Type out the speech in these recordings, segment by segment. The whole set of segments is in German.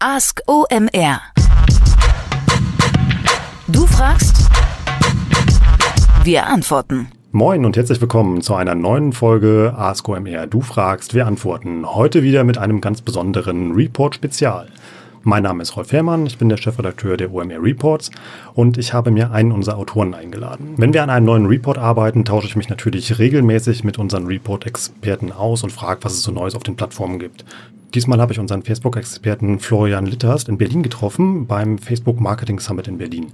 Ask OMR. Du fragst, wir antworten. Moin und herzlich willkommen zu einer neuen Folge Ask OMR. Du fragst, wir antworten. Heute wieder mit einem ganz besonderen Report-Spezial. Mein Name ist Rolf Herrmann, ich bin der Chefredakteur der OMR Reports und ich habe mir einen unserer Autoren eingeladen. Wenn wir an einem neuen Report arbeiten, tausche ich mich natürlich regelmäßig mit unseren Report-Experten aus und frage, was es so Neues auf den Plattformen gibt. Diesmal habe ich unseren Facebook-Experten Florian Litterst in Berlin getroffen beim Facebook Marketing Summit in Berlin.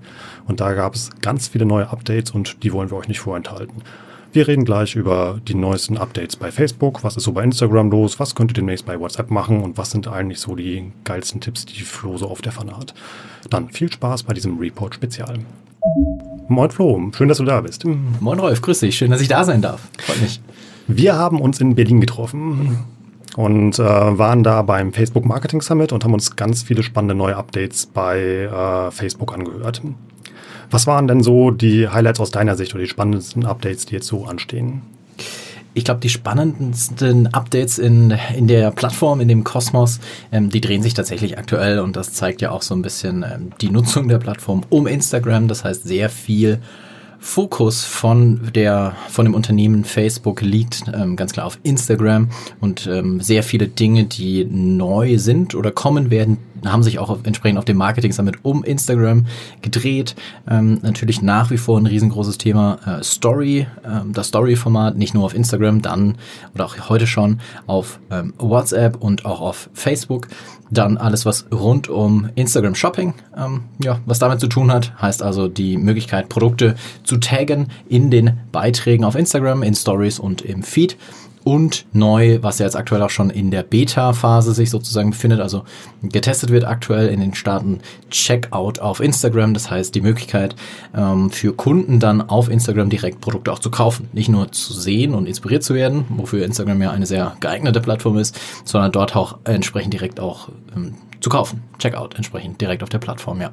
Und da gab es ganz viele neue Updates und die wollen wir euch nicht vorenthalten. Wir reden gleich über die neuesten Updates bei Facebook, was ist so bei Instagram los, was könnt ihr demnächst bei WhatsApp machen und was sind eigentlich so die geilsten Tipps, die Flo so auf der Pfanne hat. Dann viel Spaß bei diesem Report-Spezial. Moin Flo, schön, dass du da bist. Moin Rolf, grüß dich, schön, dass ich da sein darf. Freut mich. Wir haben uns in Berlin getroffen und äh, waren da beim Facebook Marketing Summit und haben uns ganz viele spannende neue Updates bei äh, Facebook angehört. Was waren denn so die Highlights aus deiner Sicht oder die spannendsten Updates, die jetzt so anstehen? Ich glaube, die spannendsten Updates in, in der Plattform, in dem Kosmos, ähm, die drehen sich tatsächlich aktuell und das zeigt ja auch so ein bisschen ähm, die Nutzung der Plattform um Instagram. Das heißt, sehr viel Fokus von der von dem Unternehmen Facebook liegt ähm, ganz klar auf Instagram. Und ähm, sehr viele Dinge, die neu sind oder kommen werden, haben sich auch entsprechend auf dem Marketing Summit um Instagram gedreht. Ähm, natürlich nach wie vor ein riesengroßes Thema äh, Story, ähm, das Story-Format, nicht nur auf Instagram, dann oder auch heute schon auf ähm, WhatsApp und auch auf Facebook. Dann alles, was rund um Instagram Shopping, ähm, ja, was damit zu tun hat, heißt also die Möglichkeit, Produkte zu taggen in den Beiträgen auf Instagram, in Stories und im Feed und neu, was ja jetzt aktuell auch schon in der Beta-Phase sich sozusagen befindet, also getestet wird aktuell in den Staaten Checkout auf Instagram, das heißt die Möglichkeit ähm, für Kunden dann auf Instagram direkt Produkte auch zu kaufen, nicht nur zu sehen und inspiriert zu werden, wofür Instagram ja eine sehr geeignete Plattform ist, sondern dort auch entsprechend direkt auch ähm, zu kaufen, Checkout entsprechend direkt auf der Plattform, ja.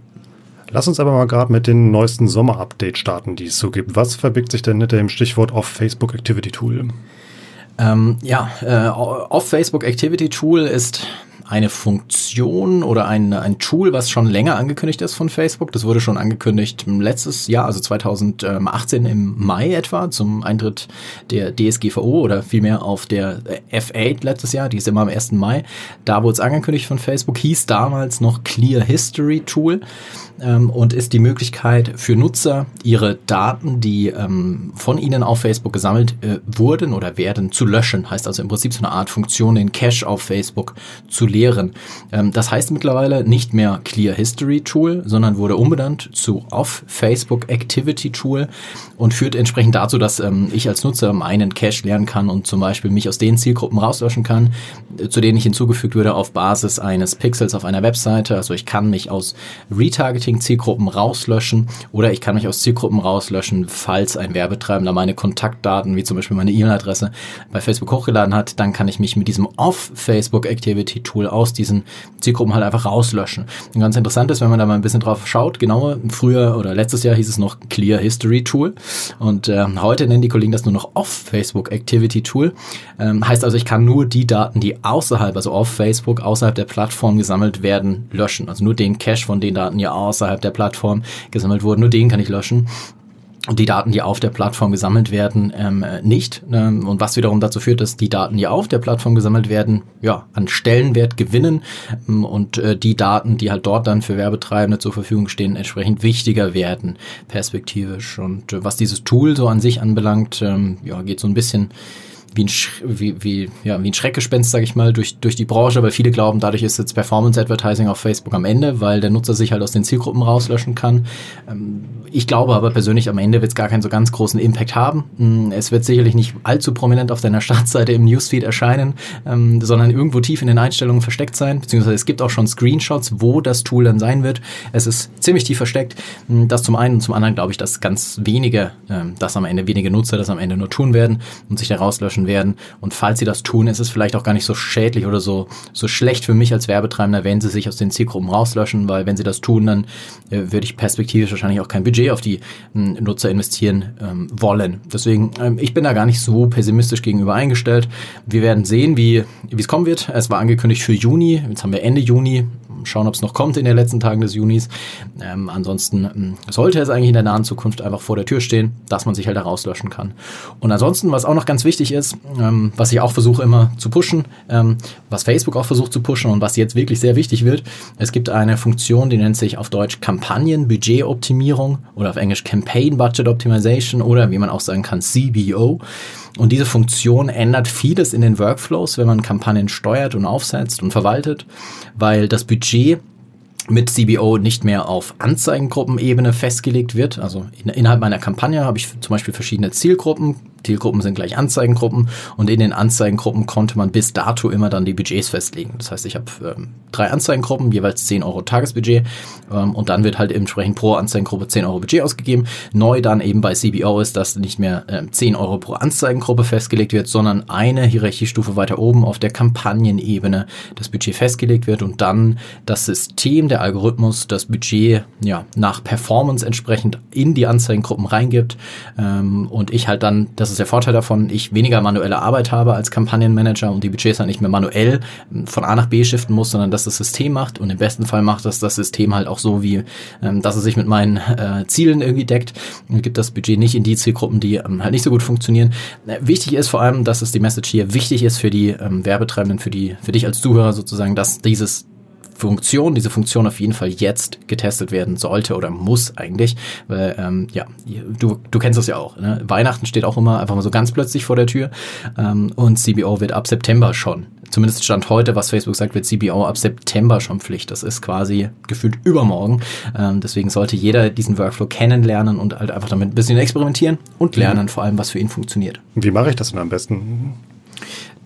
Lass uns aber mal gerade mit den neuesten Sommer-Updates starten, die es so gibt. Was verbirgt sich denn hinter dem Stichwort auf Facebook Activity Tool? Ähm, ja, äh, Off-Facebook Activity Tool ist eine Funktion oder ein, ein Tool, was schon länger angekündigt ist von Facebook. Das wurde schon angekündigt letztes Jahr, also 2018 im Mai etwa, zum Eintritt der DSGVO oder vielmehr auf der F8 letztes Jahr, die ist immer am 1. Mai. Da wurde es angekündigt von Facebook, hieß damals noch Clear History Tool ähm, und ist die Möglichkeit für Nutzer, ihre Daten, die ähm, von ihnen auf Facebook gesammelt äh, wurden oder werden, zu löschen. Heißt also im Prinzip so eine Art Funktion, den Cache auf Facebook zu leeren. Ähm, das heißt mittlerweile nicht mehr Clear History Tool, sondern wurde umbenannt zu Off Facebook Activity Tool und führt entsprechend dazu, dass ähm, ich als Nutzer meinen Cache lernen kann und zum Beispiel mich aus den Zielgruppen rauslöschen kann, äh, zu denen ich hinzugefügt würde auf Basis eines Pixels auf einer Webseite. Also ich kann mich aus Retargeting Marketing-Zielgruppen rauslöschen oder ich kann mich aus Zielgruppen rauslöschen, falls ein Werbetreibender meine Kontaktdaten, wie zum Beispiel meine E-Mail-Adresse, bei Facebook hochgeladen hat, dann kann ich mich mit diesem Off-Facebook-Activity-Tool aus diesen Zielgruppen halt einfach rauslöschen. Und ganz interessant ist, wenn man da mal ein bisschen drauf schaut, genauer, früher oder letztes Jahr hieß es noch Clear History Tool und äh, heute nennen die Kollegen das nur noch Off-Facebook Activity Tool. Ähm, heißt also, ich kann nur die Daten, die außerhalb, also auf Facebook, außerhalb der Plattform gesammelt werden, löschen. Also nur den Cache von den Daten, die aus außerhalb der Plattform gesammelt wurden. Nur den kann ich löschen. Und die Daten, die auf der Plattform gesammelt werden, ähm, nicht. Ähm, und was wiederum dazu führt, dass die Daten, die auf der Plattform gesammelt werden, ja, an Stellenwert gewinnen ähm, und äh, die Daten, die halt dort dann für Werbetreibende zur Verfügung stehen, entsprechend wichtiger werden, perspektivisch. Und äh, was dieses Tool so an sich anbelangt, ähm, ja, geht so ein bisschen wie ein, Sch wie, wie, ja, wie ein Schreckgespenst, sage ich mal, durch, durch die Branche, weil viele glauben, dadurch ist jetzt Performance Advertising auf Facebook am Ende, weil der Nutzer sich halt aus den Zielgruppen rauslöschen kann. Ähm, ich glaube aber persönlich, am Ende wird es gar keinen so ganz großen Impact haben. Mm, es wird sicherlich nicht allzu prominent auf deiner Startseite im Newsfeed erscheinen, ähm, sondern irgendwo tief in den Einstellungen versteckt sein, beziehungsweise es gibt auch schon Screenshots, wo das Tool dann sein wird. Es ist ziemlich tief versteckt. Mm, das zum einen und zum anderen glaube ich, dass ganz wenige, ähm, das am Ende wenige Nutzer das am Ende nur tun werden und sich da rauslöschen rauslöschen werden. Und falls sie das tun, ist es vielleicht auch gar nicht so schädlich oder so, so schlecht für mich als Werbetreibender, wenn sie sich aus den Zielgruppen rauslöschen, weil wenn sie das tun, dann äh, würde ich perspektivisch wahrscheinlich auch kein Budget auf die äh, Nutzer investieren ähm, wollen. Deswegen, ähm, ich bin da gar nicht so pessimistisch gegenüber eingestellt. Wir werden sehen, wie es kommen wird. Es war angekündigt für Juni, jetzt haben wir Ende Juni schauen, ob es noch kommt in den letzten Tagen des Junis. Ähm, ansonsten ähm, sollte es eigentlich in der nahen Zukunft einfach vor der Tür stehen, dass man sich halt da rauslöschen kann. Und ansonsten, was auch noch ganz wichtig ist, ähm, was ich auch versuche immer zu pushen, ähm, was Facebook auch versucht zu pushen und was jetzt wirklich sehr wichtig wird, es gibt eine Funktion, die nennt sich auf Deutsch Kampagnen-Budget-Optimierung oder auf Englisch Campaign Budget Optimization oder wie man auch sagen kann CBO. Und diese Funktion ändert vieles in den Workflows, wenn man Kampagnen steuert und aufsetzt und verwaltet, weil das Budget mit CBO nicht mehr auf Anzeigengruppenebene festgelegt wird. Also in, innerhalb meiner Kampagne habe ich zum Beispiel verschiedene Zielgruppen, Zielgruppen sind gleich Anzeigengruppen und in den Anzeigengruppen konnte man bis dato immer dann die Budgets festlegen. Das heißt, ich habe ähm, drei Anzeigengruppen, jeweils 10 Euro Tagesbudget ähm, und dann wird halt entsprechend pro Anzeigengruppe 10 Euro Budget ausgegeben. Neu dann eben bei CBO ist, dass nicht mehr ähm, 10 Euro pro Anzeigengruppe festgelegt wird, sondern eine Hierarchiestufe weiter oben auf der Kampagnenebene das Budget festgelegt wird und dann das System, der Algorithmus das Budget ja, nach Performance entsprechend in die Anzeigengruppen reingibt ähm, und ich halt dann das ist der Vorteil davon, ich weniger manuelle Arbeit habe als Kampagnenmanager und die Budgets halt nicht mehr manuell von A nach B shiften muss, sondern dass das System macht und im besten Fall macht das das System halt auch so, wie ähm, dass es sich mit meinen äh, Zielen irgendwie deckt und gibt das Budget nicht in die Zielgruppen, die ähm, halt nicht so gut funktionieren. Äh, wichtig ist vor allem, dass es die Message hier wichtig ist für die ähm, Werbetreibenden, für die, für dich als Zuhörer sozusagen, dass dieses Funktion, diese Funktion auf jeden Fall jetzt getestet werden sollte oder muss eigentlich, weil ähm, ja, du, du kennst das ja auch. Ne? Weihnachten steht auch immer einfach mal so ganz plötzlich vor der Tür ähm, und CBO wird ab September schon, zumindest Stand heute, was Facebook sagt, wird CBO ab September schon Pflicht. Das ist quasi gefühlt übermorgen. Ähm, deswegen sollte jeder diesen Workflow kennenlernen und halt einfach damit ein bisschen experimentieren und lernen, mhm. vor allem, was für ihn funktioniert. Wie mache ich das denn am besten?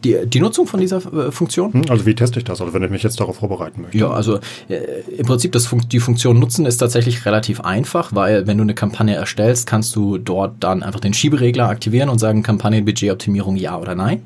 Die, die Nutzung von dieser äh, Funktion? Hm, also wie teste ich das, also wenn ich mich jetzt darauf vorbereiten möchte? Ja, also äh, im Prinzip das Fun die Funktion nutzen ist tatsächlich relativ einfach, weil wenn du eine Kampagne erstellst, kannst du dort dann einfach den Schieberegler aktivieren und sagen Kampagnenbudgetoptimierung ja oder nein.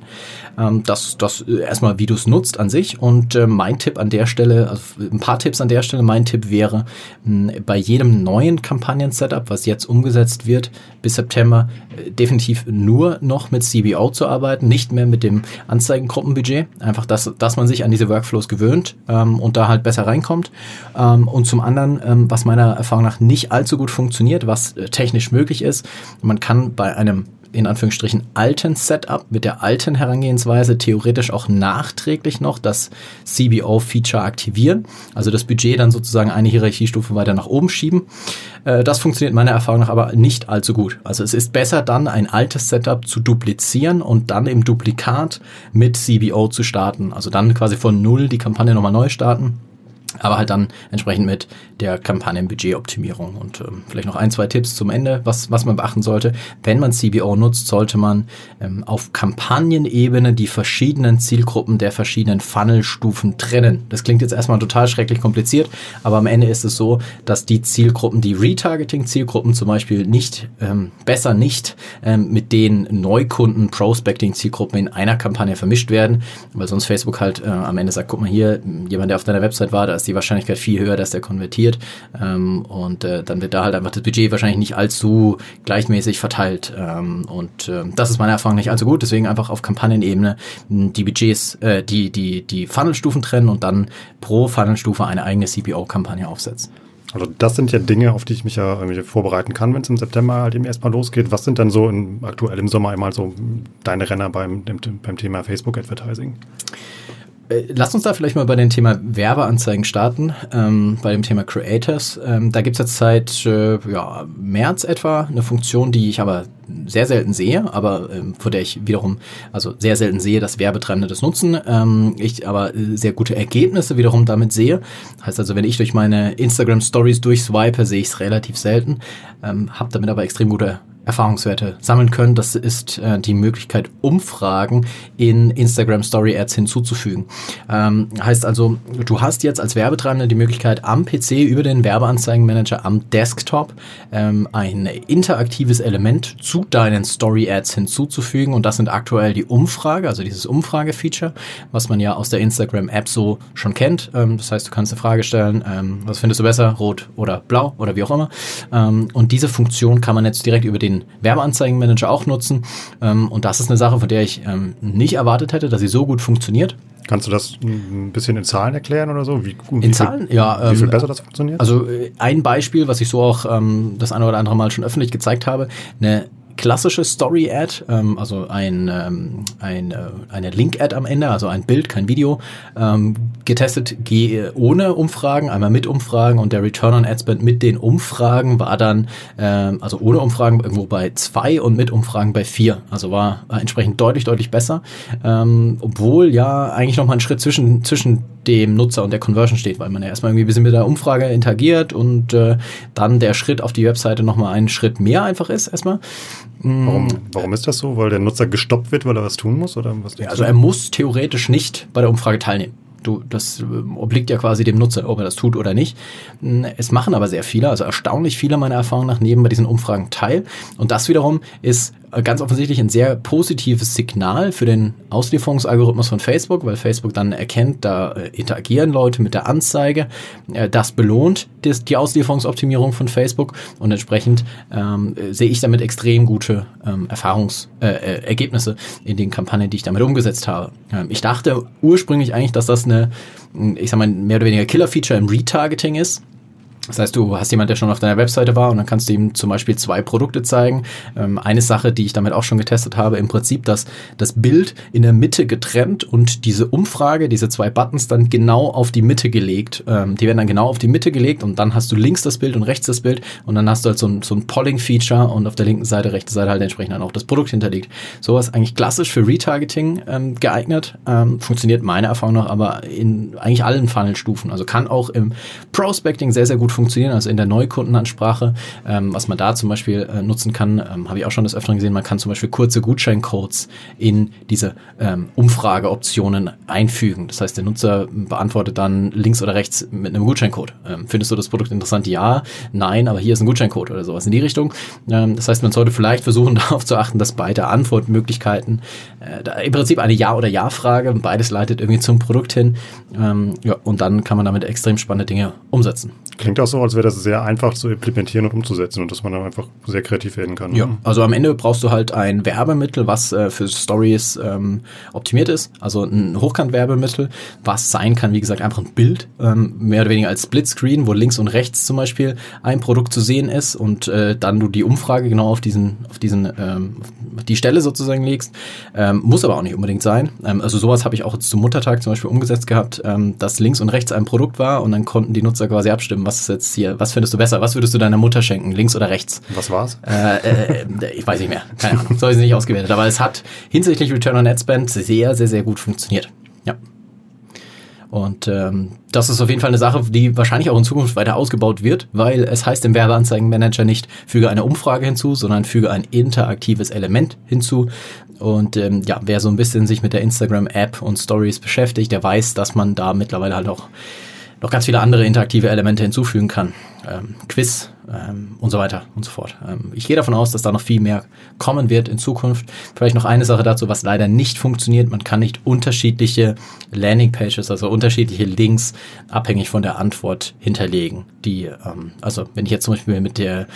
Ähm, das, das äh, erstmal, wie du es nutzt an sich. Und äh, mein Tipp an der Stelle, also ein paar Tipps an der Stelle, mein Tipp wäre, mh, bei jedem neuen Kampagnen-Setup, was jetzt umgesetzt wird bis September, äh, definitiv nur noch mit CBO zu arbeiten, nicht mehr mit dem Anzeigengruppenbudget. Einfach, dass, dass man sich an diese Workflows gewöhnt ähm, und da halt besser reinkommt. Ähm, und zum anderen, ähm, was meiner Erfahrung nach nicht allzu gut funktioniert, was äh, technisch möglich ist, man kann bei einem in Anführungsstrichen alten Setup mit der alten Herangehensweise theoretisch auch nachträglich noch das CBO-Feature aktivieren, also das Budget dann sozusagen eine Hierarchiestufe weiter nach oben schieben. Äh, das funktioniert meiner Erfahrung nach aber nicht allzu gut. Also es ist besser dann ein altes Setup zu duplizieren und dann im Duplikat mit CBO zu starten. Also dann quasi von null die Kampagne nochmal neu starten aber halt dann entsprechend mit der Kampagnenbudgetoptimierung und ähm, vielleicht noch ein, zwei Tipps zum Ende, was, was man beachten sollte. Wenn man CBO nutzt, sollte man ähm, auf Kampagnenebene die verschiedenen Zielgruppen der verschiedenen Funnelstufen trennen. Das klingt jetzt erstmal total schrecklich kompliziert, aber am Ende ist es so, dass die Zielgruppen, die Retargeting-Zielgruppen zum Beispiel nicht, ähm, besser nicht ähm, mit den Neukunden Prospecting-Zielgruppen in einer Kampagne vermischt werden, weil sonst Facebook halt äh, am Ende sagt, guck mal hier, jemand, der auf deiner Website war, da ist die Wahrscheinlichkeit viel höher, dass der konvertiert. Ähm, und äh, dann wird da halt einfach das Budget wahrscheinlich nicht allzu gleichmäßig verteilt. Ähm, und äh, das ist meiner Erfahrung nicht allzu gut. Deswegen einfach auf Kampagnenebene die Budgets, äh, die, die, die Funnelstufen trennen und dann pro Funnelstufe eine eigene CPO-Kampagne aufsetzen. Also das sind ja Dinge, auf die ich mich ja vorbereiten kann, wenn es im September halt eben erstmal losgeht. Was sind dann so in, aktuell im Sommer einmal so deine Renner beim, beim Thema Facebook Äh, lass uns da vielleicht mal bei dem Thema Werbeanzeigen starten, ähm, bei dem Thema Creators. Ähm, da gibt's jetzt seit äh, ja, März etwa eine Funktion, die ich aber sehr selten sehe, aber ähm, vor der ich wiederum, also sehr selten sehe, dass Werbetreibende das nutzen. Ähm, ich aber sehr gute Ergebnisse wiederum damit sehe. Heißt also, wenn ich durch meine Instagram Stories durchswipe, sehe ich es relativ selten, ähm, habe damit aber extrem gute Erfahrungswerte sammeln können. Das ist äh, die Möglichkeit, Umfragen in Instagram Story Ads hinzuzufügen. Ähm, heißt also, du hast jetzt als Werbetreibender die Möglichkeit, am PC über den Werbeanzeigenmanager am Desktop ähm, ein interaktives Element zu deinen Story Ads hinzuzufügen. Und das sind aktuell die Umfrage, also dieses Umfrage-Feature, was man ja aus der Instagram App so schon kennt. Ähm, das heißt, du kannst eine Frage stellen, ähm, was findest du besser, rot oder blau oder wie auch immer. Ähm, und diese Funktion kann man jetzt direkt über den Werbeanzeigenmanager auch nutzen. Ähm, und das ist eine Sache, von der ich ähm, nicht erwartet hätte, dass sie so gut funktioniert. Kannst du das ein bisschen in Zahlen erklären oder so? Wie, in wie Zahlen? Viel, ja. Wie viel ähm, besser das funktioniert? Also äh, ein Beispiel, was ich so auch ähm, das eine oder andere Mal schon öffentlich gezeigt habe, eine klassische Story-Ad, ähm, also ein, ähm, ein, äh, eine Link-Ad am Ende, also ein Bild, kein Video, ähm, getestet ohne Umfragen, einmal mit Umfragen und der Return on Ad Spend mit den Umfragen war dann, ähm, also ohne Umfragen irgendwo bei zwei und mit Umfragen bei vier. Also war, entsprechend deutlich, deutlich besser, ähm, obwohl ja eigentlich noch mal ein Schritt zwischen, zwischen dem Nutzer und der Conversion steht, weil man ja erstmal irgendwie ein bisschen mit der Umfrage interagiert und äh, dann der Schritt auf die Webseite nochmal einen Schritt mehr einfach ist erstmal. Warum, mm. warum ist das so? Weil der Nutzer gestoppt wird, weil er was tun muss? Oder was ja, also er muss theoretisch nicht bei der Umfrage teilnehmen. Du, das ähm, obliegt ja quasi dem Nutzer, ob er das tut oder nicht. Mm, es machen aber sehr viele, also erstaunlich viele meiner Erfahrungen nach nehmen bei diesen Umfragen teil. Und das wiederum ist ganz offensichtlich ein sehr positives Signal für den Auslieferungsalgorithmus von Facebook, weil Facebook dann erkennt, da äh, interagieren Leute mit der Anzeige. Äh, das belohnt die Auslieferungsoptimierung von Facebook und entsprechend ähm, sehe ich damit extrem gute ähm, Erfahrungsergebnisse äh, in den Kampagnen, die ich damit umgesetzt habe. Ähm, ich dachte ursprünglich eigentlich, dass das eine, ich sag mal, mehr oder weniger Killer-Feature im Retargeting ist. Das heißt, du hast jemand, der schon auf deiner Webseite war und dann kannst du ihm zum Beispiel zwei Produkte zeigen. Ähm, eine Sache, die ich damit auch schon getestet habe, im Prinzip, dass das Bild in der Mitte getrennt und diese Umfrage, diese zwei Buttons dann genau auf die Mitte gelegt. Ähm, die werden dann genau auf die Mitte gelegt und dann hast du links das Bild und rechts das Bild und dann hast du halt so ein, so ein Polling-Feature und auf der linken Seite, rechte Seite halt entsprechend dann auch das Produkt hinterlegt. Sowas eigentlich klassisch für Retargeting ähm, geeignet. Ähm, funktioniert meiner Erfahrung nach aber in eigentlich allen Funnel-Stufen. Also kann auch im Prospecting sehr, sehr gut funktionieren, also in der Neukundenansprache. Ähm, was man da zum Beispiel äh, nutzen kann, ähm, habe ich auch schon des Öfteren gesehen, man kann zum Beispiel kurze Gutscheincodes in diese ähm, Umfrageoptionen einfügen. Das heißt, der Nutzer beantwortet dann links oder rechts mit einem Gutscheincode. Ähm, findest du das Produkt interessant? Ja, nein, aber hier ist ein Gutscheincode oder sowas in die Richtung. Ähm, das heißt, man sollte vielleicht versuchen, darauf zu achten, dass beide Antwortmöglichkeiten, äh, im Prinzip eine Ja- oder Ja-Frage, beides leitet irgendwie zum Produkt hin. Ähm, ja, und dann kann man damit extrem spannende Dinge umsetzen. Klingt auch so, als wäre das sehr einfach zu implementieren und umzusetzen und dass man dann einfach sehr kreativ werden kann. Ja, also am Ende brauchst du halt ein Werbemittel, was äh, für Stories ähm, optimiert ist, also ein Hochkant-Werbemittel, was sein kann, wie gesagt, einfach ein Bild, ähm, mehr oder weniger als Splitscreen, wo links und rechts zum Beispiel ein Produkt zu sehen ist und äh, dann du die Umfrage genau auf diesen, auf diesen, ähm, die Stelle sozusagen legst. Ähm, muss aber auch nicht unbedingt sein. Ähm, also sowas habe ich auch jetzt zum Muttertag zum Beispiel umgesetzt gehabt, ähm, dass links und rechts ein Produkt war und dann konnten die Nutzer quasi abstimmen, was ist jetzt hier, was findest du besser? Was würdest du deiner Mutter schenken, links oder rechts? Was war's? Äh, äh, ich weiß nicht mehr, keine Ahnung, so habe ich nicht ausgewertet, aber es hat hinsichtlich Return on Ad Spend sehr, sehr, sehr gut funktioniert. Ja. Und ähm, das ist auf jeden Fall eine Sache, die wahrscheinlich auch in Zukunft weiter ausgebaut wird, weil es heißt im Werbeanzeigenmanager nicht, füge eine Umfrage hinzu, sondern füge ein interaktives Element hinzu. Und ähm, ja, wer so ein bisschen sich mit der Instagram-App und Stories beschäftigt, der weiß, dass man da mittlerweile halt auch noch ganz viele andere interaktive Elemente hinzufügen kann. Ähm, Quiz, ähm, und so weiter und so fort. Ähm, ich gehe davon aus, dass da noch viel mehr kommen wird in Zukunft. Vielleicht noch eine Sache dazu, was leider nicht funktioniert. Man kann nicht unterschiedliche Landingpages, also unterschiedliche Links, abhängig von der Antwort hinterlegen. Die, ähm, also wenn ich jetzt zum Beispiel mit der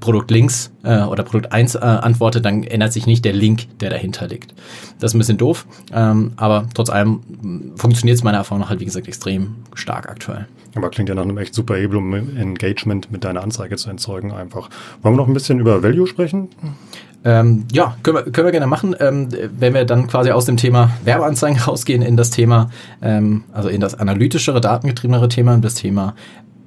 Produkt links äh, oder Produkt 1 äh, antworte, dann ändert sich nicht der Link, der dahinter liegt. Das ist ein bisschen doof, ähm, aber trotz allem funktioniert es meiner Erfahrung nach halt, wie gesagt, extrem stark aktuell. Aber klingt ja nach einem echt super Hebel, um Engagement mit deiner Anzeige zu erzeugen einfach. Wollen wir noch ein bisschen über Value sprechen? Ähm, ja, können wir, können wir gerne machen. Ähm, wenn wir dann quasi aus dem Thema Werbeanzeigen rausgehen in das Thema, ähm, also in das analytischere, datengetriebenere Thema, das Thema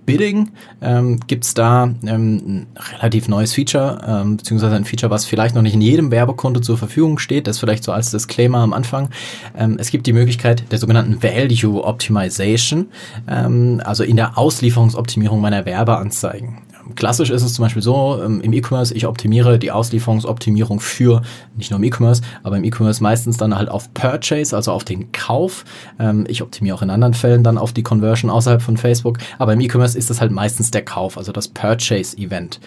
Bidding ähm, gibt da ähm, ein relativ neues Feature, ähm, beziehungsweise ein Feature, was vielleicht noch nicht in jedem Werbekonto zur Verfügung steht. Das vielleicht so als Disclaimer am Anfang. Ähm, es gibt die Möglichkeit der sogenannten Value Optimization, ähm, also in der Auslieferungsoptimierung meiner Werbeanzeigen. Klassisch ist es zum Beispiel so, ähm, im E-Commerce, ich optimiere die Auslieferungsoptimierung für, nicht nur im E-Commerce, aber im E-Commerce meistens dann halt auf Purchase, also auf den Kauf. Ähm, ich optimiere auch in anderen Fällen dann auf die Conversion außerhalb von Facebook, aber im E-Commerce ist das halt meistens der Kauf, also das Purchase-Event.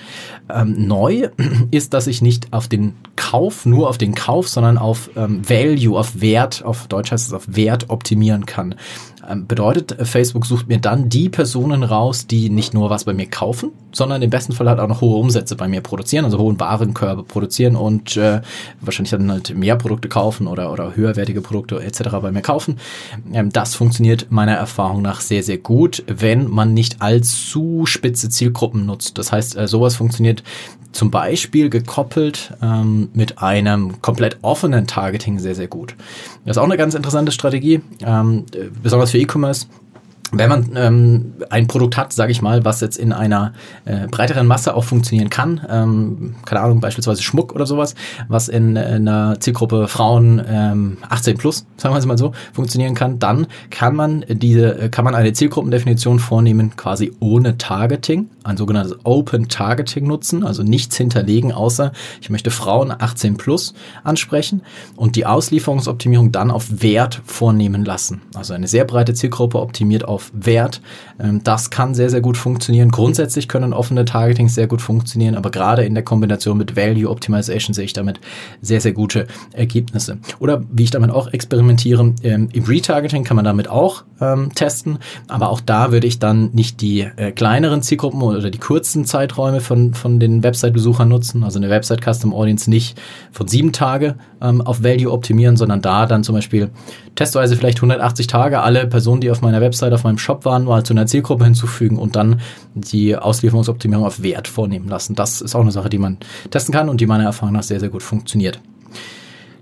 Ähm, neu ist, dass ich nicht auf den Kauf, nur auf den Kauf, sondern auf Value, auf Wert, auf Deutsch heißt es auf Wert optimieren kann. Ähm, bedeutet, Facebook sucht mir dann die Personen raus, die nicht nur was bei mir kaufen, sondern im besten Fall halt auch noch hohe Umsätze bei mir produzieren, also hohen Warenkörbe produzieren und äh, wahrscheinlich dann halt mehr Produkte kaufen oder, oder höherwertige Produkte etc. bei mir kaufen. Ähm, das funktioniert meiner Erfahrung nach sehr, sehr gut, wenn man nicht allzu spitze Zielgruppen nutzt. Das heißt, äh, sowas funktioniert zum Beispiel gekoppelt ähm, mit einem komplett offenen Targeting sehr, sehr gut. Das ist auch eine ganz interessante Strategie, ähm, besonders für E-Commerce. Wenn man ähm, ein Produkt hat, sage ich mal, was jetzt in einer äh, breiteren Masse auch funktionieren kann, ähm, keine Ahnung, beispielsweise Schmuck oder sowas, was in, in einer Zielgruppe Frauen ähm, 18 plus, sagen wir es mal so, funktionieren kann, dann kann man diese, kann man eine Zielgruppendefinition vornehmen, quasi ohne Targeting, ein sogenanntes Open Targeting nutzen, also nichts hinterlegen, außer ich möchte Frauen 18 plus ansprechen und die Auslieferungsoptimierung dann auf Wert vornehmen lassen. Also eine sehr breite Zielgruppe optimiert auf Wert. Ähm, das kann sehr, sehr gut funktionieren. Grundsätzlich können offene Targetings sehr gut funktionieren, aber gerade in der Kombination mit Value Optimization sehe ich damit sehr, sehr gute Ergebnisse. Oder wie ich damit auch experimentiere, ähm, im Retargeting kann man damit auch ähm, testen, aber auch da würde ich dann nicht die äh, kleineren Zielgruppen oder die kurzen Zeiträume von, von den Website-Besuchern nutzen, also eine Website Custom Audience nicht von sieben Tage ähm, auf Value optimieren, sondern da dann zum Beispiel testweise vielleicht 180 Tage alle Personen, die auf meiner Website, auf meinem Shop waren, mal zu einer Zielgruppe hinzufügen und dann die Auslieferungsoptimierung auf Wert vornehmen lassen. Das ist auch eine Sache, die man testen kann und die meiner Erfahrung nach sehr, sehr gut funktioniert.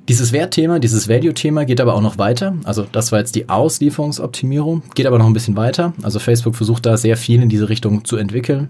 Dieses Wertthema, dieses Value-Thema geht aber auch noch weiter. Also das war jetzt die Auslieferungsoptimierung, geht aber noch ein bisschen weiter. Also Facebook versucht da sehr viel in diese Richtung zu entwickeln.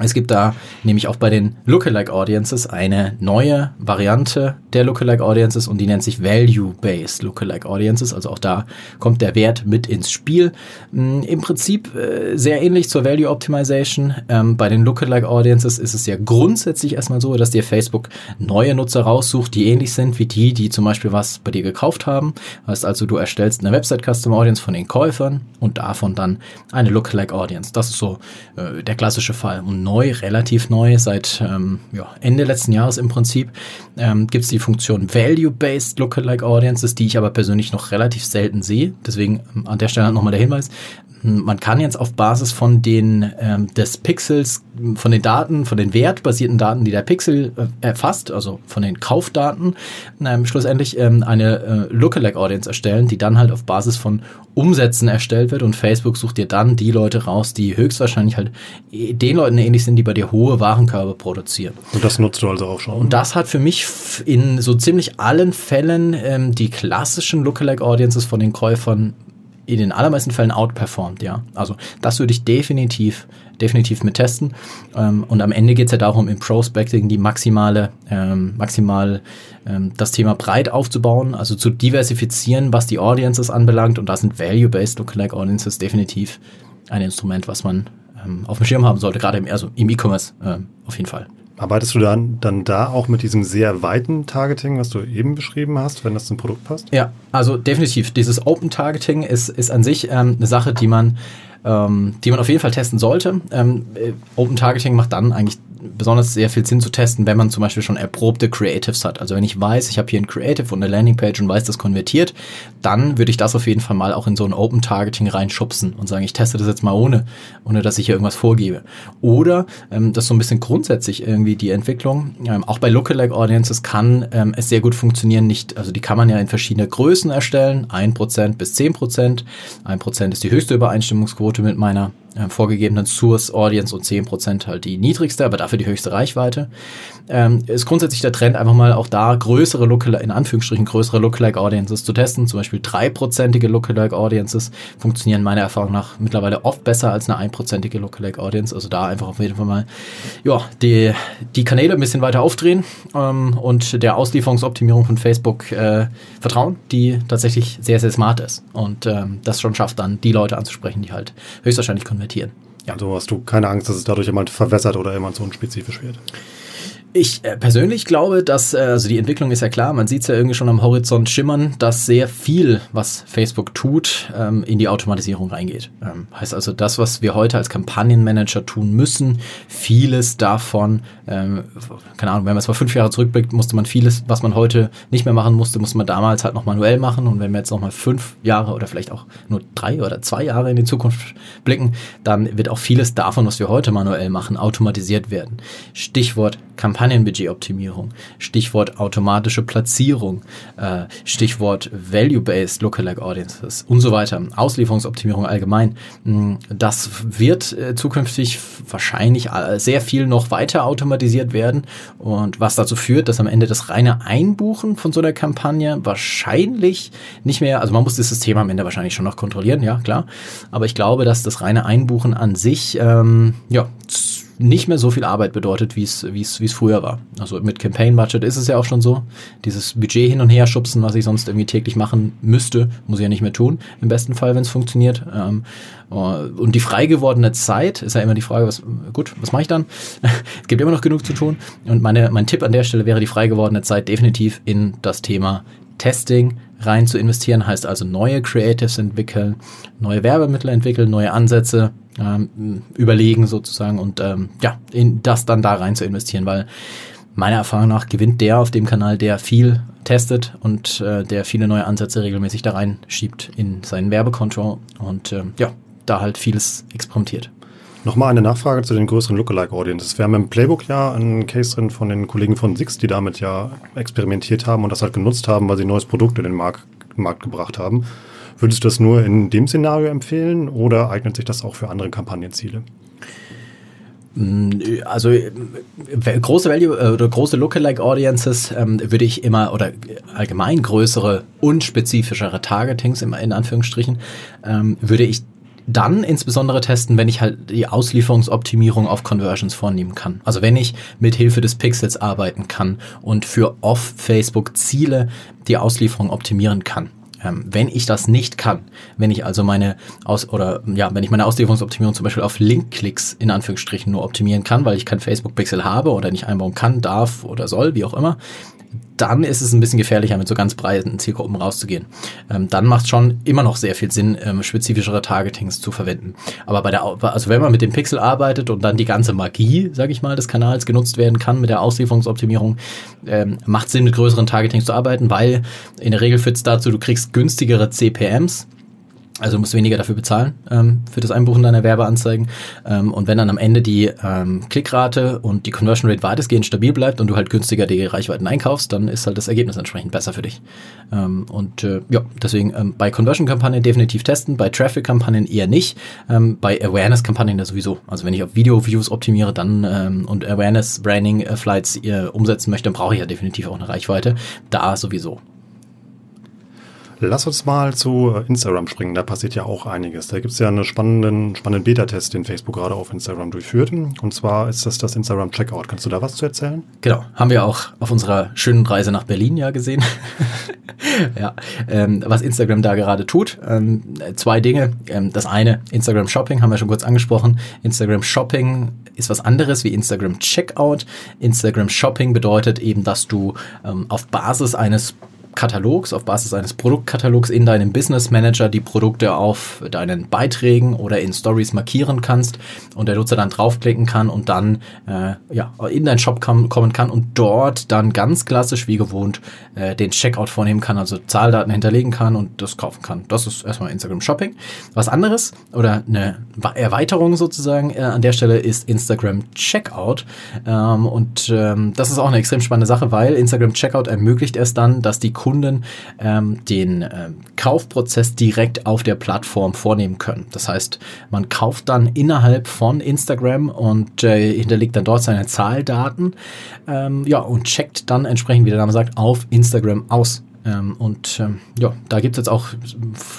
Es gibt da nämlich auch bei den Lookalike Audiences eine neue Variante der Lookalike Audiences und die nennt sich Value-Based Lookalike Audiences. Also auch da kommt der Wert mit ins Spiel. Mm, Im Prinzip äh, sehr ähnlich zur Value Optimization. Ähm, bei den Lookalike Audiences ist es ja grundsätzlich erstmal so, dass dir Facebook neue Nutzer raussucht, die ähnlich sind wie die, die zum Beispiel was bei dir gekauft haben. Heißt also, du erstellst eine Website Custom Audience von den Käufern und davon dann eine Lookalike Audience. Das ist so äh, der klassische Fall. Und neu, relativ neu, seit ähm, ja, Ende letzten Jahres im Prinzip, ähm, gibt es die Funktion Value-Based Lookalike Audiences, die ich aber persönlich noch relativ selten sehe. Deswegen ähm, an der Stelle nochmal der Hinweis, man kann jetzt auf Basis von den ähm, des Pixels, von den Daten, von den wertbasierten Daten, die der Pixel äh, erfasst, also von den Kaufdaten, ähm, schlussendlich ähm, eine äh, Lookalike Audience erstellen, die dann halt auf Basis von Umsätzen erstellt wird und Facebook sucht dir dann die Leute raus, die höchstwahrscheinlich halt den Leuten ähnlich sind, die bei dir hohe Warenkörbe produzieren. Und das nutzt du also auch schon. Und das hat für mich in so ziemlich allen Fällen ähm, die klassischen Lookalike Audiences von den Käufern in den allermeisten Fällen outperformt, ja. Also das würde ich definitiv, definitiv mit testen. Ähm, und am Ende geht es ja darum, im Prospecting die maximale, ähm, maximal ähm, das Thema breit aufzubauen, also zu diversifizieren, was die Audiences anbelangt. Und da sind Value-Based Lookalike Audiences definitiv ein Instrument, was man ähm, auf dem Schirm haben sollte, gerade im, also im E-Commerce äh, auf jeden Fall. Arbeitest du dann, dann da auch mit diesem sehr weiten Targeting, was du eben beschrieben hast, wenn das zum Produkt passt? Ja, also definitiv. Dieses Open Targeting ist, ist an sich ähm, eine Sache, die man, ähm, die man auf jeden Fall testen sollte. Ähm, äh, Open Targeting macht dann eigentlich besonders sehr viel Sinn zu testen, wenn man zum Beispiel schon erprobte Creatives hat. Also wenn ich weiß, ich habe hier ein Creative und eine Landingpage und weiß, das konvertiert, dann würde ich das auf jeden Fall mal auch in so ein Open Targeting reinschubsen und sagen, ich teste das jetzt mal ohne, ohne dass ich hier irgendwas vorgebe. Oder ähm, das so ein bisschen grundsätzlich irgendwie die Entwicklung. Ähm, auch bei Lookalike Audiences kann ähm, es sehr gut funktionieren. Nicht, also die kann man ja in verschiedene Größen erstellen, 1% bis 10%. 1% ist die höchste Übereinstimmungsquote mit meiner äh, vorgegebenen Source Audience und 10% halt die niedrigste, aber dafür die höchste Reichweite. Ähm, ist grundsätzlich der Trend, einfach mal auch da größere Lookalike, in Anführungsstrichen größere Lookalike Audiences zu testen. Zum Beispiel dreiprozentige Lookalike Audiences funktionieren meiner Erfahrung nach mittlerweile oft besser als eine einprozentige Lookalike Audience. Also da einfach auf jeden Fall mal, ja, die, die Kanäle ein bisschen weiter aufdrehen ähm, und der Auslieferungsoptimierung von Facebook äh, vertrauen, die tatsächlich sehr, sehr smart ist und ähm, das schon schafft, dann die Leute anzusprechen, die halt höchstwahrscheinlich konvertieren implementieren. Ja. Also hast du keine Angst, dass es dadurch jemand verwässert oder jemand so unspezifisch wird? Ich äh, persönlich glaube, dass, äh, also die Entwicklung ist ja klar, man sieht es ja irgendwie schon am Horizont schimmern, dass sehr viel, was Facebook tut, ähm, in die Automatisierung reingeht. Ähm, heißt also, das, was wir heute als Kampagnenmanager tun müssen, vieles davon, ähm, keine Ahnung, wenn man es mal fünf Jahre zurückblickt, musste man vieles, was man heute nicht mehr machen musste, musste man damals halt noch manuell machen. Und wenn wir jetzt nochmal fünf Jahre oder vielleicht auch nur drei oder zwei Jahre in die Zukunft blicken, dann wird auch vieles davon, was wir heute manuell machen, automatisiert werden. Stichwort Kampagnenbudgetoptimierung, Stichwort automatische Platzierung, äh, Stichwort Value-Based Lookalike Audiences und so weiter, Auslieferungsoptimierung allgemein. Mm, das wird äh, zukünftig wahrscheinlich äh, sehr viel noch weiter automatisiert werden. Und was dazu führt, dass am Ende das reine Einbuchen von so einer Kampagne wahrscheinlich nicht mehr, also man muss das System am Ende wahrscheinlich schon noch kontrollieren, ja klar, aber ich glaube, dass das reine Einbuchen an sich ähm, ja nicht mehr so viel Arbeit bedeutet, wie es wie es wie es früher war. Also mit Campaign Budget ist es ja auch schon so. Dieses Budget hin und her schubsen, was ich sonst irgendwie täglich machen müsste, muss ich ja nicht mehr tun. Im besten Fall, wenn es funktioniert. Ähm, äh, und die frei gewordene Zeit ist ja immer die Frage, was gut, was mache ich dann? es gibt immer noch genug zu tun. Und meine, mein Tipp an der Stelle wäre die frei gewordene Zeit definitiv in das Thema Testing rein zu investieren, heißt also neue Creatives entwickeln, neue Werbemittel entwickeln, neue Ansätze ähm, überlegen sozusagen und ähm, ja, in das dann da rein zu investieren, weil meiner Erfahrung nach gewinnt der auf dem Kanal, der viel testet und äh, der viele neue Ansätze regelmäßig da reinschiebt in seinen Werbekonto und äh, ja, da halt vieles experimentiert. Nochmal eine Nachfrage zu den größeren Lookalike-Audiences. Wir haben im Playbook ja einen Case drin von den Kollegen von Six, die damit ja experimentiert haben und das halt genutzt haben, weil sie ein neues Produkt in den Markt, Markt gebracht haben. Würdest du das nur in dem Szenario empfehlen oder eignet sich das auch für andere Kampagnenziele? Mm, also äh, große Value äh, oder große Lookalike Audiences ähm, würde ich immer oder allgemein größere unspezifischere Targetings in, Anführungsstrichen ähm, würde ich dann insbesondere testen, wenn ich halt die Auslieferungsoptimierung auf Conversions vornehmen kann. Also wenn ich mit Hilfe des Pixels arbeiten kann und für off-Facebook Ziele die Auslieferung optimieren kann. Ähm, wenn ich das nicht kann, wenn ich also meine Aus oder ja, wenn ich meine Auslieferungsoptimierung zum Beispiel auf Link-Klicks in Anführungsstrichen nur optimieren kann, weil ich kein Facebook-Pixel habe oder nicht einbauen kann, darf oder soll, wie auch immer, dann ist es ein bisschen gefährlicher, mit so ganz breiten Zielgruppen rauszugehen. Ähm, dann macht es schon immer noch sehr viel Sinn, ähm, spezifischere Targetings zu verwenden. Aber bei der, also wenn man mit dem Pixel arbeitet und dann die ganze Magie, sage ich mal, des Kanals genutzt werden kann mit der Auslieferungsoptimierung, ähm, macht Sinn, mit größeren Targetings zu arbeiten, weil in der Regel führt es dazu, du kriegst günstigere CPMs also du musst weniger dafür bezahlen ähm, für das Einbuchen deiner Werbeanzeigen. Ähm, und wenn dann am Ende die ähm, Klickrate und die Conversion Rate weitestgehend stabil bleibt und du halt günstiger die Reichweiten einkaufst, dann ist halt das Ergebnis entsprechend besser für dich. Ähm, und äh, ja, deswegen ähm, bei Conversion-Kampagnen definitiv testen, bei Traffic-Kampagnen eher nicht, ähm, bei Awareness-Kampagnen sowieso. Also wenn ich auf Video-Views optimiere dann ähm, und Awareness-Branding-Flights äh, umsetzen möchte, dann brauche ich ja definitiv auch eine Reichweite. Da sowieso. Lass uns mal zu Instagram springen. Da passiert ja auch einiges. Da gibt es ja einen spannenden, spannenden Beta-Test, den Facebook gerade auf Instagram durchführt. Und zwar ist das das Instagram Checkout. Kannst du da was zu erzählen? Genau. Haben wir auch auf unserer schönen Reise nach Berlin ja gesehen. ja. Ähm, was Instagram da gerade tut. Ähm, zwei Dinge. Ähm, das eine, Instagram Shopping, haben wir schon kurz angesprochen. Instagram Shopping ist was anderes wie Instagram Checkout. Instagram Shopping bedeutet eben, dass du ähm, auf Basis eines Katalogs, auf Basis eines Produktkatalogs in deinem Business Manager die Produkte auf deinen Beiträgen oder in Stories markieren kannst und der Nutzer dann draufklicken kann und dann äh, ja, in deinen Shop kom kommen kann und dort dann ganz klassisch wie gewohnt äh, den Checkout vornehmen kann, also Zahldaten hinterlegen kann und das kaufen kann. Das ist erstmal Instagram Shopping. Was anderes oder eine Erweiterung sozusagen äh, an der Stelle ist Instagram Checkout ähm, und ähm, das ist auch eine extrem spannende Sache, weil Instagram Checkout ermöglicht es dann, dass die Kunden Kunden ähm, den ähm, Kaufprozess direkt auf der Plattform vornehmen können. Das heißt, man kauft dann innerhalb von Instagram und äh, hinterlegt dann dort seine Zahldaten ähm, ja, und checkt dann entsprechend, wie der Name sagt, auf Instagram aus. Ähm, und ähm, ja, da gibt es jetzt auch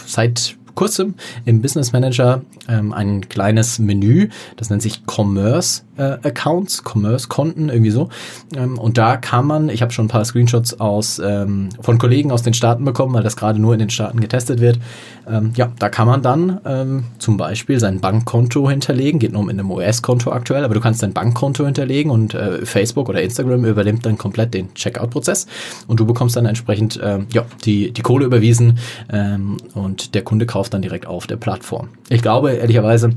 seit kurzem im Business Manager ähm, ein kleines Menü, das nennt sich Commerce Commerce-Accounts, Commerce-Konten, irgendwie so. Ähm, und da kann man, ich habe schon ein paar Screenshots aus ähm, von Kollegen aus den Staaten bekommen, weil das gerade nur in den Staaten getestet wird. Ähm, ja, da kann man dann ähm, zum Beispiel sein Bankkonto hinterlegen, geht nur um in einem US-Konto aktuell, aber du kannst dein Bankkonto hinterlegen und äh, Facebook oder Instagram übernimmt dann komplett den Checkout-Prozess und du bekommst dann entsprechend ähm, ja, die, die Kohle überwiesen ähm, und der Kunde kauft dann direkt auf der Plattform. Ich glaube ehrlicherweise,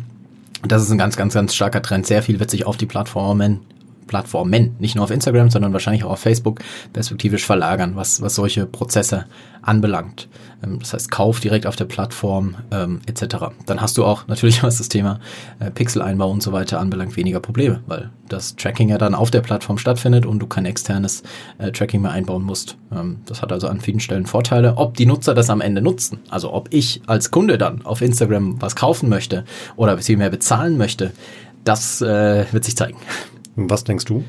das ist ein ganz, ganz, ganz starker Trend. Sehr viel wird sich auf die Plattformen Plattformen, nicht nur auf Instagram, sondern wahrscheinlich auch auf Facebook perspektivisch verlagern, was, was solche Prozesse anbelangt. Ähm, das heißt, Kauf direkt auf der Plattform ähm, etc. Dann hast du auch natürlich, was das Thema äh, Pixel-Einbau und so weiter anbelangt, weniger Probleme, weil das Tracking ja dann auf der Plattform stattfindet und du kein externes äh, Tracking mehr einbauen musst. Ähm, das hat also an vielen Stellen Vorteile. Ob die Nutzer das am Ende nutzen, also ob ich als Kunde dann auf Instagram was kaufen möchte oder viel mehr bezahlen möchte, das äh, wird sich zeigen. Was denkst du?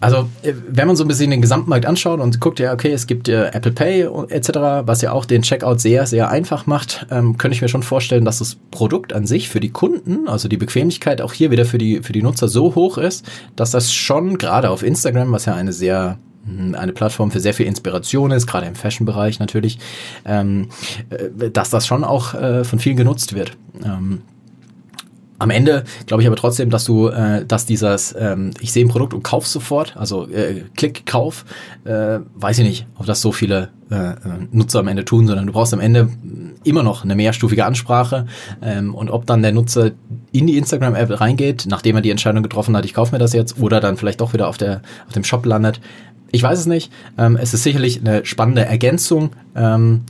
Also, äh, wenn man so ein bisschen den Gesamtmarkt anschaut und guckt, ja, okay, es gibt äh, Apple Pay etc., was ja auch den Checkout sehr, sehr einfach macht, ähm, könnte ich mir schon vorstellen, dass das Produkt an sich für die Kunden, also die Bequemlichkeit auch hier wieder für die, für die Nutzer so hoch ist, dass das schon gerade auf Instagram, was ja eine sehr hm, eine Plattform für sehr viel Inspiration ist, gerade im Fashion-Bereich natürlich, ähm, äh, dass das schon auch äh, von vielen genutzt wird. Ähm, am Ende glaube ich aber trotzdem, dass du, äh, dass dieses, ähm, ich sehe ein Produkt und kauf sofort, also äh, Klick, Kauf, äh, weiß ich nicht, ob das so viele äh, Nutzer am Ende tun, sondern du brauchst am Ende immer noch eine mehrstufige Ansprache ähm, und ob dann der Nutzer in die Instagram-App reingeht, nachdem er die Entscheidung getroffen hat, ich kaufe mir das jetzt, oder dann vielleicht doch wieder auf, der, auf dem Shop landet. Ich weiß es nicht. Ähm, es ist sicherlich eine spannende Ergänzung ähm,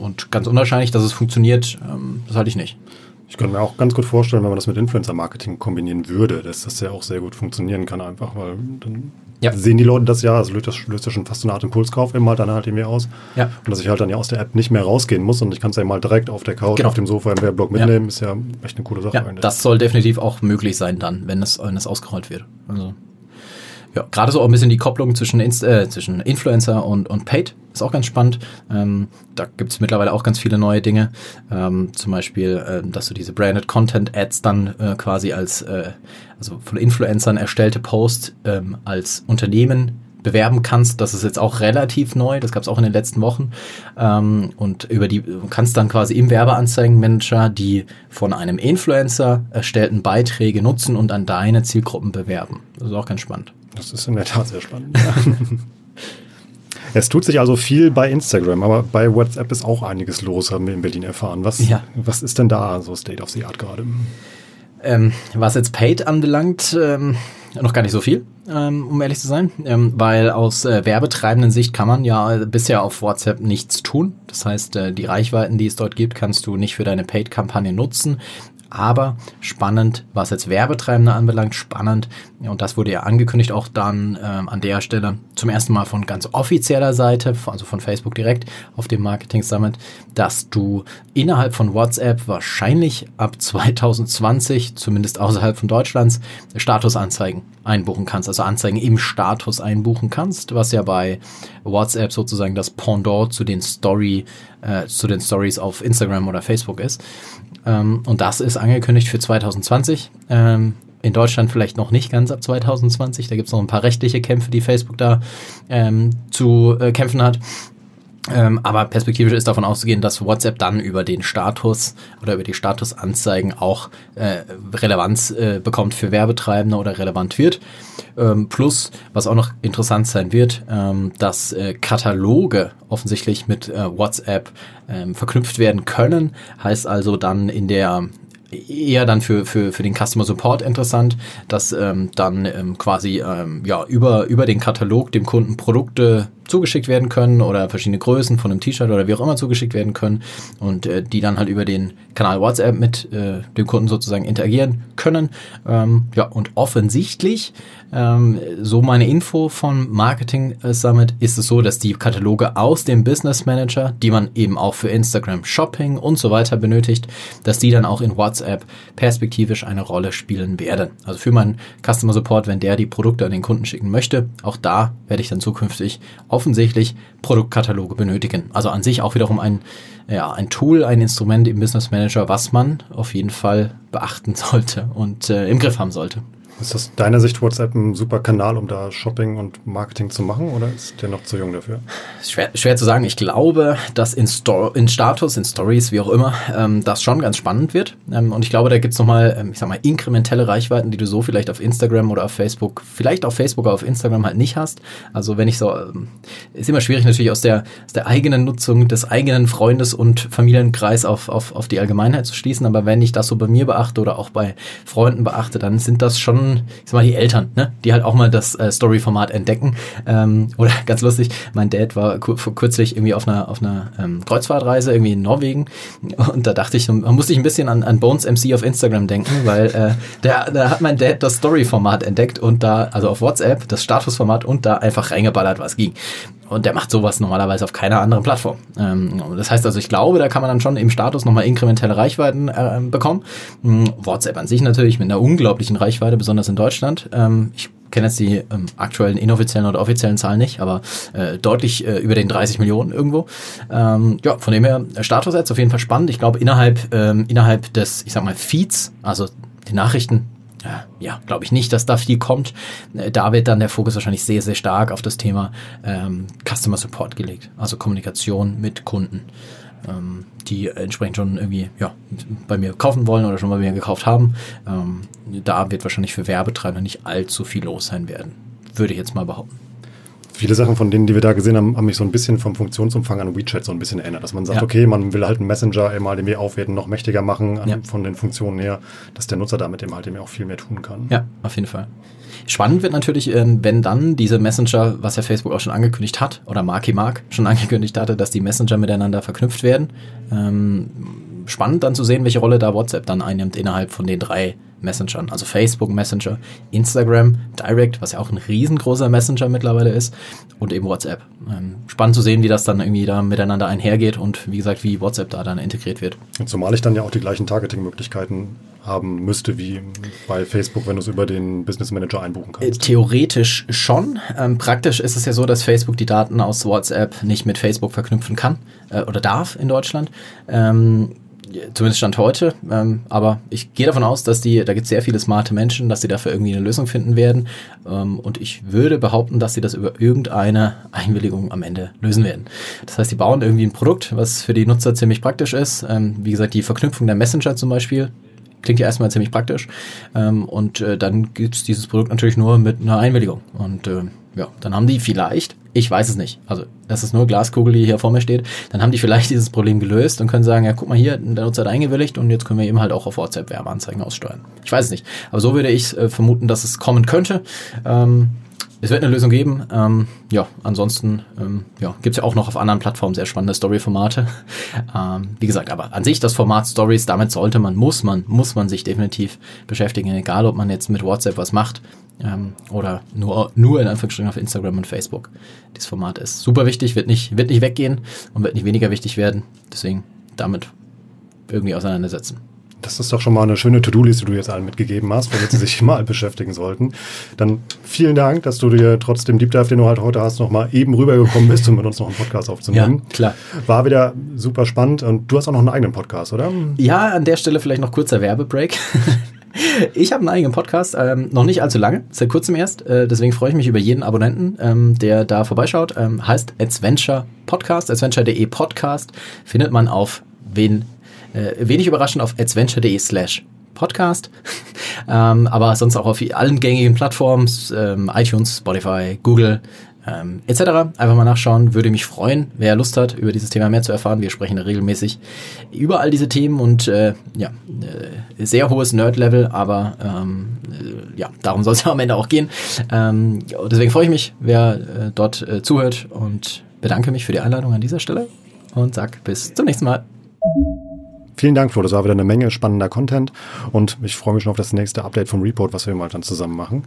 und ganz unwahrscheinlich, dass es funktioniert, ähm, das halte ich nicht. Ich könnte mir auch ganz gut vorstellen, wenn man das mit Influencer-Marketing kombinieren würde, dass das ja auch sehr gut funktionieren kann, einfach, weil dann ja. sehen die Leute das ja, also löst das, löst das schon fast so eine Art Impulskauf eben halt dann halt irgendwie aus. Ja. Und dass ich halt dann ja aus der App nicht mehr rausgehen muss und ich kann es ja mal direkt auf der Couch, genau. auf dem Sofa im Werbblog mitnehmen, ja. ist ja echt eine coole Sache. Ja, das soll definitiv auch möglich sein dann, wenn es, wenn es ausgerollt wird. Also ja, gerade so auch ein bisschen die Kopplung zwischen, Inst äh, zwischen Influencer und, und Paid ist auch ganz spannend. Ähm, da gibt es mittlerweile auch ganz viele neue Dinge. Ähm, zum Beispiel, äh, dass du diese Branded Content Ads dann äh, quasi als, äh, also von Influencern erstellte Posts ähm, als Unternehmen bewerben kannst. Das ist jetzt auch relativ neu, das gab es auch in den letzten Wochen. Ähm, und über die kannst dann quasi im Werbeanzeigenmanager die von einem Influencer erstellten Beiträge nutzen und an deine Zielgruppen bewerben. Das ist auch ganz spannend. Das ist in der Tat sehr spannend. es tut sich also viel bei Instagram, aber bei WhatsApp ist auch einiges los, haben wir in Berlin erfahren. Was, ja. was ist denn da so State of the Art gerade? Ähm, was jetzt Paid anbelangt, ähm, noch gar nicht so viel, ähm, um ehrlich zu sein, ähm, weil aus äh, werbetreibenden Sicht kann man ja bisher auf WhatsApp nichts tun. Das heißt, äh, die Reichweiten, die es dort gibt, kannst du nicht für deine Paid-Kampagne nutzen aber spannend, was jetzt Werbetreibende anbelangt, spannend. Und das wurde ja angekündigt auch dann ähm, an der Stelle zum ersten Mal von ganz offizieller Seite, also von Facebook direkt auf dem Marketing Summit, dass du innerhalb von WhatsApp wahrscheinlich ab 2020, zumindest außerhalb von Deutschlands, Statusanzeigen einbuchen kannst, also Anzeigen im Status einbuchen kannst, was ja bei WhatsApp sozusagen das Pendant zu den Story, äh, zu den Stories auf Instagram oder Facebook ist. Ähm, und das ist angekündigt für 2020. Ähm, in Deutschland vielleicht noch nicht ganz ab 2020. Da gibt es noch ein paar rechtliche Kämpfe, die Facebook da ähm, zu äh, kämpfen hat. Ähm, aber perspektivisch ist davon auszugehen, dass WhatsApp dann über den Status oder über die Statusanzeigen auch äh, Relevanz äh, bekommt für Werbetreibende oder relevant wird. Ähm, plus, was auch noch interessant sein wird, ähm, dass äh, Kataloge offensichtlich mit äh, WhatsApp ähm, verknüpft werden können. Heißt also dann in der eher dann für, für, für den Customer Support interessant, dass ähm, dann ähm, quasi ähm, ja, über, über den Katalog dem Kunden Produkte zugeschickt werden können oder verschiedene Größen von einem T-Shirt oder wie auch immer zugeschickt werden können und äh, die dann halt über den Kanal WhatsApp mit äh, dem Kunden sozusagen interagieren können. Ähm, ja, und offensichtlich, ähm, so meine Info von Marketing Summit, ist es so, dass die Kataloge aus dem Business Manager, die man eben auch für Instagram Shopping und so weiter benötigt, dass die dann auch in WhatsApp perspektivisch eine Rolle spielen werden. Also für meinen Customer Support, wenn der die Produkte an den Kunden schicken möchte, auch da werde ich dann zukünftig offensichtlich Produktkataloge benötigen. Also an sich auch wiederum ein, ja, ein Tool, ein Instrument im Business Manager, was man auf jeden Fall beachten sollte und äh, im Griff haben sollte. Ist das deiner Sicht WhatsApp ein super Kanal, um da Shopping und Marketing zu machen oder ist der noch zu jung dafür? Schwer, schwer zu sagen. Ich glaube, dass in, Sto in Status, in Stories, wie auch immer, ähm, das schon ganz spannend wird. Ähm, und ich glaube, da gibt's nochmal, ähm, ich sag mal, inkrementelle Reichweiten, die du so vielleicht auf Instagram oder auf Facebook, vielleicht auf Facebook, aber auf Instagram halt nicht hast. Also wenn ich so, ähm, ist immer schwierig natürlich aus der, aus der eigenen Nutzung des eigenen Freundes- und Familienkreis auf, auf, auf die Allgemeinheit zu schließen. Aber wenn ich das so bei mir beachte oder auch bei Freunden beachte, dann sind das schon ich sag mal, die Eltern, ne? die halt auch mal das äh, Story-Format entdecken. Ähm, oder ganz lustig, mein Dad war vor kürzlich irgendwie auf einer, auf einer ähm, Kreuzfahrtreise irgendwie in Norwegen und da dachte ich, man musste ich ein bisschen an, an Bones MC auf Instagram denken, weil äh, der, da hat mein Dad das Story-Format entdeckt und da, also auf WhatsApp, das Status-Format und da einfach reingeballert, was ging. Und der macht sowas normalerweise auf keiner anderen Plattform. Ähm, das heißt also, ich glaube, da kann man dann schon im Status nochmal inkrementelle Reichweiten äh, bekommen. Ähm, WhatsApp an sich natürlich mit einer unglaublichen Reichweite, besonders in Deutschland. Ähm, ich kenne jetzt die ähm, aktuellen inoffiziellen oder offiziellen Zahlen nicht, aber äh, deutlich äh, über den 30 Millionen irgendwo. Ähm, ja, von dem her, Status jetzt auf jeden Fall spannend. Ich glaube, innerhalb, ähm, innerhalb des, ich sag mal, Feeds, also die Nachrichten, ja, glaube ich nicht, dass da viel kommt. Äh, da wird dann der Fokus wahrscheinlich sehr, sehr stark auf das Thema ähm, Customer Support gelegt, also Kommunikation mit Kunden, ähm, die entsprechend schon irgendwie ja, bei mir kaufen wollen oder schon bei mir gekauft haben. Ähm, da wird wahrscheinlich für Werbetreibende nicht allzu viel los sein werden, würde ich jetzt mal behaupten viele Sachen von denen, die wir da gesehen haben, haben mich so ein bisschen vom Funktionsumfang an WeChat so ein bisschen erinnert. Dass man sagt, ja. okay, man will halt einen Messenger mal irgendwie aufwerten, noch mächtiger machen an, ja. von den Funktionen her, dass der Nutzer damit eben halt eben auch viel mehr tun kann. Ja, auf jeden Fall. Spannend wird natürlich, ähm, wenn dann diese Messenger, was ja Facebook auch schon angekündigt hat, oder Marky Mark schon angekündigt hatte, dass die Messenger miteinander verknüpft werden. Ähm, spannend dann zu sehen, welche Rolle da WhatsApp dann einnimmt innerhalb von den drei Messengern. Also Facebook Messenger, Instagram, Direct, was ja auch ein riesengroßer Messenger mittlerweile ist, und eben WhatsApp. Ähm, spannend zu sehen, wie das dann irgendwie da miteinander einhergeht und wie gesagt, wie WhatsApp da dann integriert wird. Zumal ich dann ja auch die gleichen Targeting-Möglichkeiten haben müsste wie bei Facebook, wenn du es über den Business Manager einbuchen kannst. Äh, theoretisch schon. Ähm, praktisch ist es ja so, dass Facebook die Daten aus WhatsApp nicht mit Facebook verknüpfen kann äh, oder darf in Deutschland. Ähm, zumindest Stand heute. Ähm, aber ich gehe davon aus, dass die, da gibt es sehr viele smarte Menschen, dass sie dafür irgendwie eine Lösung finden werden. Ähm, und ich würde behaupten, dass sie das über irgendeine Einwilligung am Ende lösen werden. Das heißt, die bauen irgendwie ein Produkt, was für die Nutzer ziemlich praktisch ist. Ähm, wie gesagt, die Verknüpfung der Messenger zum Beispiel. Klingt ja erstmal ziemlich praktisch. Ähm, und äh, dann gibt es dieses Produkt natürlich nur mit einer Einwilligung. Und äh, ja, dann haben die vielleicht, ich weiß es nicht, also das ist nur Glaskugel, die hier vor mir steht, dann haben die vielleicht dieses Problem gelöst und können sagen, ja, guck mal hier, der Nutzer hat eingewilligt und jetzt können wir eben halt auch auf WhatsApp Werbeanzeigen aussteuern. Ich weiß es nicht, aber so würde ich äh, vermuten, dass es kommen könnte. Ähm, es wird eine Lösung geben. Ähm, ja, ansonsten ähm, ja, gibt ja auch noch auf anderen Plattformen sehr spannende Story-Formate. ähm, wie gesagt, aber an sich das Format Stories, damit sollte man, muss man, muss man sich definitiv beschäftigen, egal ob man jetzt mit WhatsApp was macht ähm, oder nur, nur in Anführungsstrichen auf Instagram und Facebook. Dieses Format ist super wichtig, wird nicht, wird nicht weggehen und wird nicht weniger wichtig werden. Deswegen damit irgendwie auseinandersetzen. Das ist doch schon mal eine schöne To-Do-Liste, die du jetzt allen mitgegeben hast, womit sie sich mal beschäftigen sollten. Dann vielen Dank, dass du dir trotz dem Deep Dive, den du halt heute hast, noch mal eben rübergekommen bist, um mit uns noch einen Podcast aufzunehmen. Ja, klar. War wieder super spannend und du hast auch noch einen eigenen Podcast, oder? Ja, an der Stelle vielleicht noch kurzer Werbebreak. Ich habe einen eigenen Podcast, ähm, noch nicht allzu lange, seit kurzem erst. Äh, deswegen freue ich mich über jeden Abonnenten, ähm, der da vorbeischaut. Ähm, heißt Adventure Podcast, adventure.de Podcast. Findet man auf wen, äh, wenig überraschend auf adventure.de slash Podcast. ähm, aber sonst auch auf allen gängigen Plattformen, ähm, iTunes, Spotify, Google, ähm, etc. Einfach mal nachschauen, würde mich freuen, wer Lust hat, über dieses Thema mehr zu erfahren. Wir sprechen regelmäßig über all diese Themen und äh, ja, äh, sehr hohes Nerd-Level, aber ähm, äh, ja, darum soll es ja am Ende auch gehen. Ähm, deswegen freue ich mich, wer äh, dort äh, zuhört und bedanke mich für die Einladung an dieser Stelle und sag bis zum nächsten Mal. Vielen Dank, Flo. Das war wieder eine Menge spannender Content und ich freue mich schon auf das nächste Update vom Report, was wir mal dann zusammen machen.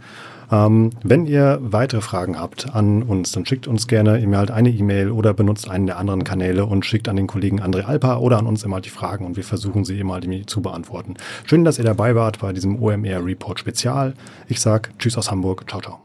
Ähm, wenn ihr weitere Fragen habt an uns, dann schickt uns gerne immer halt eine E-Mail oder benutzt einen der anderen Kanäle und schickt an den Kollegen André Alpa oder an uns immer halt die Fragen und wir versuchen sie immer halt zu beantworten. Schön, dass ihr dabei wart bei diesem OMR Report Spezial. Ich sag Tschüss aus Hamburg. Ciao, ciao.